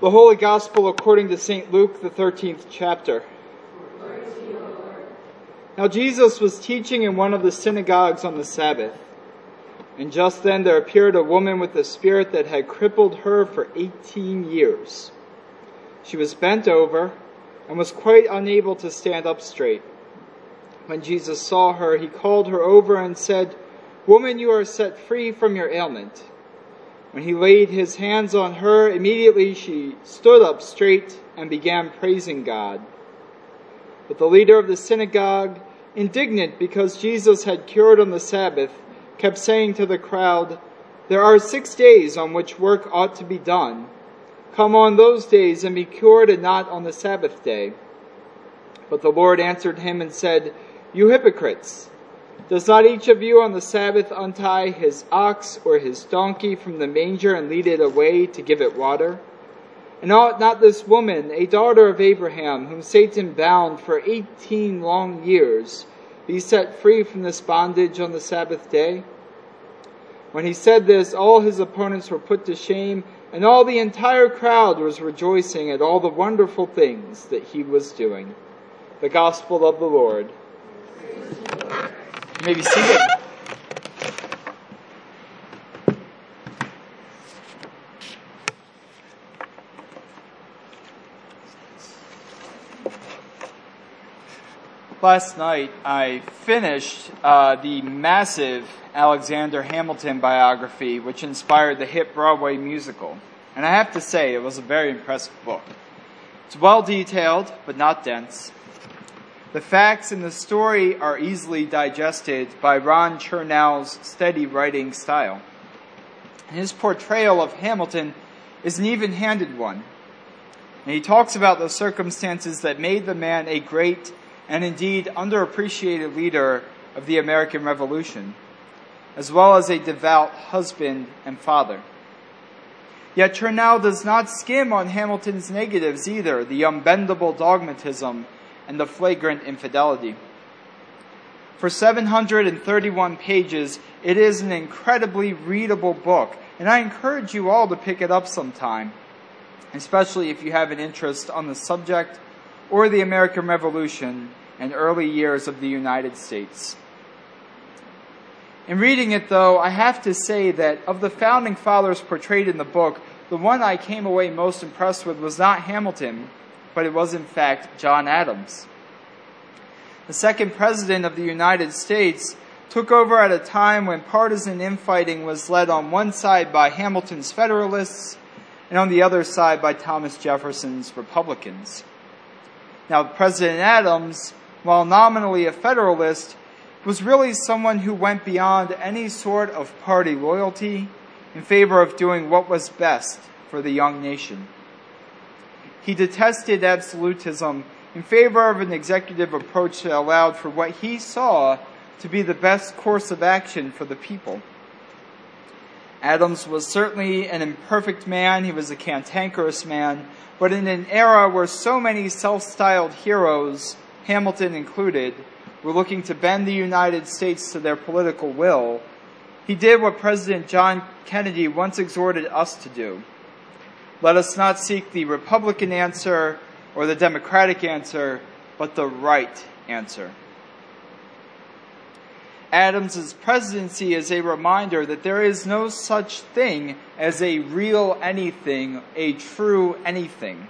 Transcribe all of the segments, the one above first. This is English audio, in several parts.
The Holy Gospel according to St. Luke, the 13th chapter. Now Jesus was teaching in one of the synagogues on the Sabbath. And just then there appeared a woman with a spirit that had crippled her for 18 years. She was bent over and was quite unable to stand up straight. When Jesus saw her, he called her over and said, Woman, you are set free from your ailment. When he laid his hands on her, immediately she stood up straight and began praising God. But the leader of the synagogue, indignant because Jesus had cured on the Sabbath, kept saying to the crowd, There are six days on which work ought to be done. Come on those days and be cured and not on the Sabbath day. But the Lord answered him and said, You hypocrites! Does not each of you on the Sabbath untie his ox or his donkey from the manger and lead it away to give it water? And ought not this woman, a daughter of Abraham, whom Satan bound for eighteen long years, be set free from this bondage on the Sabbath day? When he said this, all his opponents were put to shame, and all the entire crowd was rejoicing at all the wonderful things that he was doing. The Gospel of the Lord. You may be seated. Last night I finished uh, the massive Alexander Hamilton biography, which inspired the hit Broadway musical. And I have to say, it was a very impressive book. It's well detailed, but not dense. The facts in the story are easily digested by Ron Chernow's steady writing style. His portrayal of Hamilton is an even handed one. And he talks about the circumstances that made the man a great and indeed underappreciated leader of the American Revolution, as well as a devout husband and father. Yet Chernow does not skim on Hamilton's negatives either, the unbendable dogmatism and the flagrant infidelity. For 731 pages, it is an incredibly readable book, and I encourage you all to pick it up sometime, especially if you have an interest on the subject or the American Revolution and early years of the United States. In reading it, though, I have to say that of the founding fathers portrayed in the book, the one I came away most impressed with was not Hamilton, but it was in fact John Adams. The second president of the United States took over at a time when partisan infighting was led on one side by Hamilton's Federalists and on the other side by Thomas Jefferson's Republicans. Now, President Adams, while nominally a Federalist, was really someone who went beyond any sort of party loyalty in favor of doing what was best for the young nation. He detested absolutism in favor of an executive approach that allowed for what he saw to be the best course of action for the people. Adams was certainly an imperfect man, he was a cantankerous man, but in an era where so many self styled heroes, Hamilton included, were looking to bend the United States to their political will, he did what President John Kennedy once exhorted us to do let us not seek the Republican answer or the Democratic answer, but the right answer. Adams's presidency is a reminder that there is no such thing as a real anything, a true anything.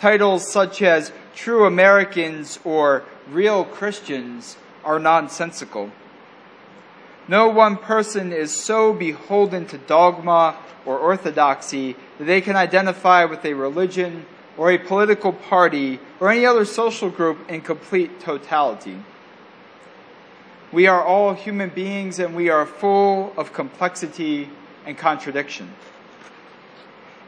Titles such as true Americans or real Christians are nonsensical. No one person is so beholden to dogma or orthodoxy that they can identify with a religion or a political party or any other social group in complete totality. We are all human beings and we are full of complexity and contradiction.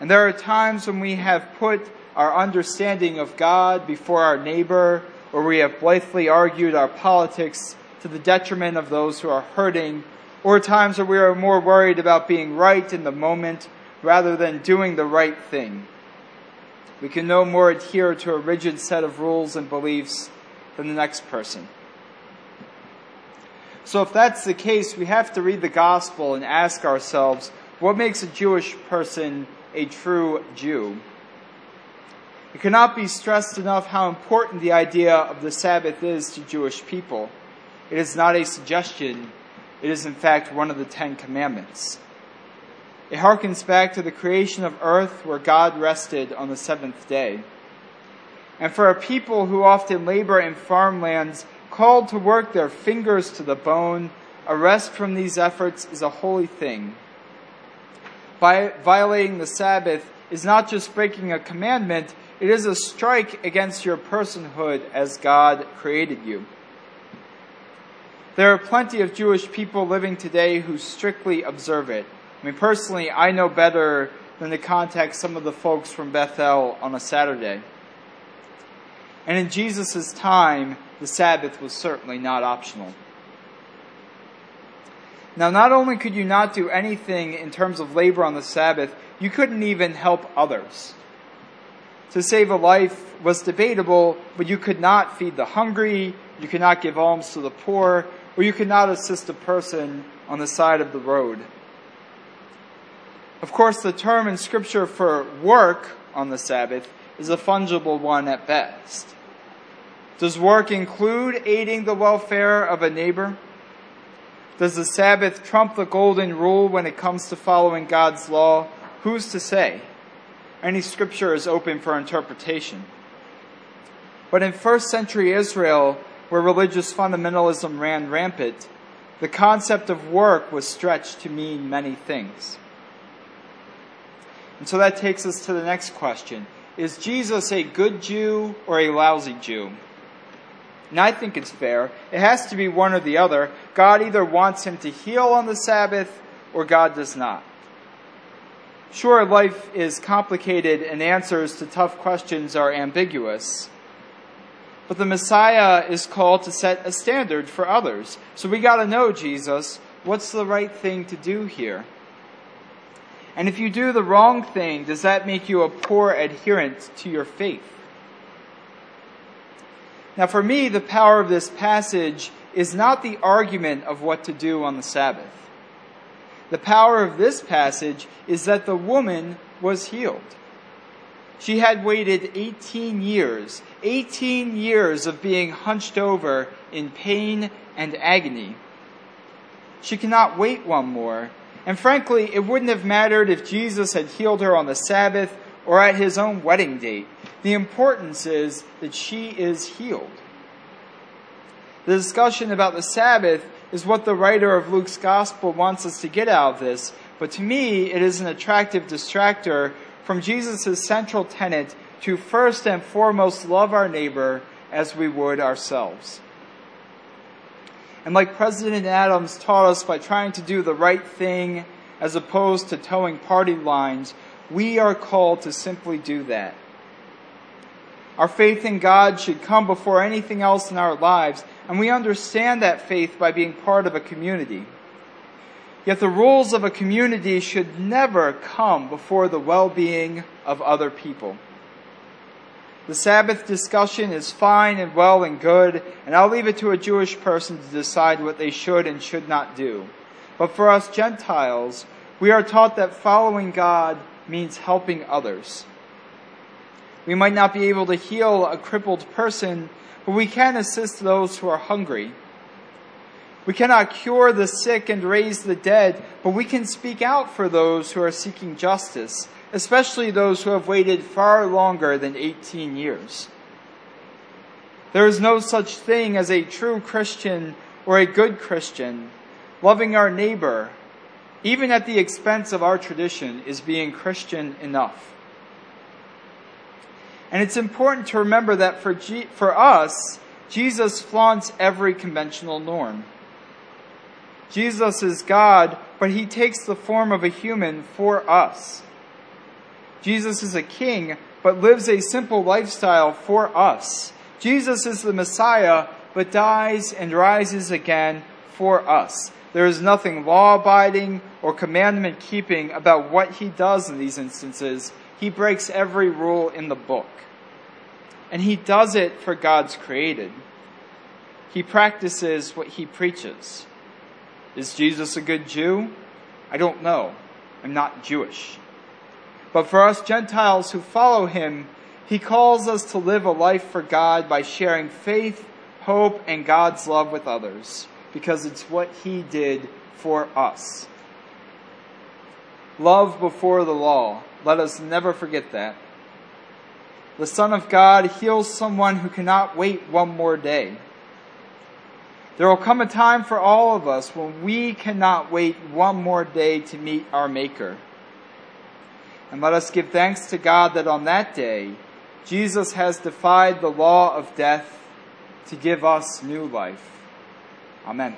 And there are times when we have put our understanding of God before our neighbor, or we have blithely argued our politics to the detriment of those who are hurting or times where we are more worried about being right in the moment rather than doing the right thing. We can no more adhere to a rigid set of rules and beliefs than the next person. So if that's the case, we have to read the gospel and ask ourselves, What makes a Jewish person a true Jew? It cannot be stressed enough how important the idea of the Sabbath is to Jewish people. It is not a suggestion, it is in fact one of the Ten Commandments. It harkens back to the creation of earth where God rested on the seventh day. And for a people who often labor in farmlands, called to work their fingers to the bone, a rest from these efforts is a holy thing. By violating the Sabbath is not just breaking a commandment, it is a strike against your personhood as God created you. There are plenty of Jewish people living today who strictly observe it. I mean, personally, I know better than to contact some of the folks from Bethel on a Saturday. And in Jesus' time, the Sabbath was certainly not optional. Now, not only could you not do anything in terms of labor on the Sabbath, you couldn't even help others. To save a life was debatable, but you could not feed the hungry, you could not give alms to the poor, or you cannot assist a person on the side of the road. Of course, the term in Scripture for work on the Sabbath is a fungible one at best. Does work include aiding the welfare of a neighbor? Does the Sabbath trump the golden rule when it comes to following God's law? Who's to say? Any scripture is open for interpretation. But in first century Israel, where religious fundamentalism ran rampant, the concept of work was stretched to mean many things. And so that takes us to the next question. Is Jesus a good Jew or a lousy Jew? And I think it's fair. It has to be one or the other. God either wants him to heal on the Sabbath or God does not. Sure, life is complicated and answers to tough questions are ambiguous. But the Messiah is called to set a standard for others. So we gotta know, Jesus, what's the right thing to do here? And if you do the wrong thing, does that make you a poor adherent to your faith? Now, for me, the power of this passage is not the argument of what to do on the Sabbath. The power of this passage is that the woman was healed. She had waited 18 years, 18 years of being hunched over in pain and agony. She cannot wait one more and frankly, it wouldn't have mattered if Jesus had healed her on the Sabbath or at his own wedding date. The importance is that she is healed. The discussion about the Sabbath is what the writer of Luke's gospel wants us to get out of this, but to me, it is an attractive distractor from Jesus' central tenet to first and foremost love our neighbor as we would ourselves. And like President Adams taught us by trying to do the right thing as opposed to toeing party lines, we are called to simply do that. Our faith in God should come before anything else in our lives, and we understand that faith by being part of a community. Yet the rules of a community should never come before the well-being of other people. The Sabbath discussion is fine and well and good, and I'll leave it to a Jewish person to decide what they should and should not do. But for us Gentiles, we are taught that following God means helping others. We might not be able to heal a crippled person, but we can assist those who are hungry. We cannot cure the sick and raise the dead, but we can speak out for those who are seeking justice especially those who have waited far longer than 18 years. There is no such thing as a true Christian or a good Christian. Loving our neighbor, even at the expense of our tradition, is being Christian enough. And it's important to remember that for, G- for us, Jesus flaunts every conventional norm. Jesus is God, but he takes the form of a human for us. Jesus is a king, but lives a simple lifestyle for us. Jesus is the Messiah, but dies and rises again for us. There is nothing law abiding or commandment keeping about what he does in these instances. He breaks every rule in the book. And he does it for God's created. He practices what he preaches. Is Jesus a good Jew? I don't know. I'm not Jewish. But for us Gentiles who follow him, he calls us to live a life for God by sharing faith, hope, and God's love with others, because it's what he did for us. Love before the law. Let us never forget that. The Son of God heals someone who cannot wait one more day. There will come a time for all of us when we cannot wait one more day to meet our Maker. And let us give thanks to God that on that day, Jesus has defied the law of death to give us new life. Amen.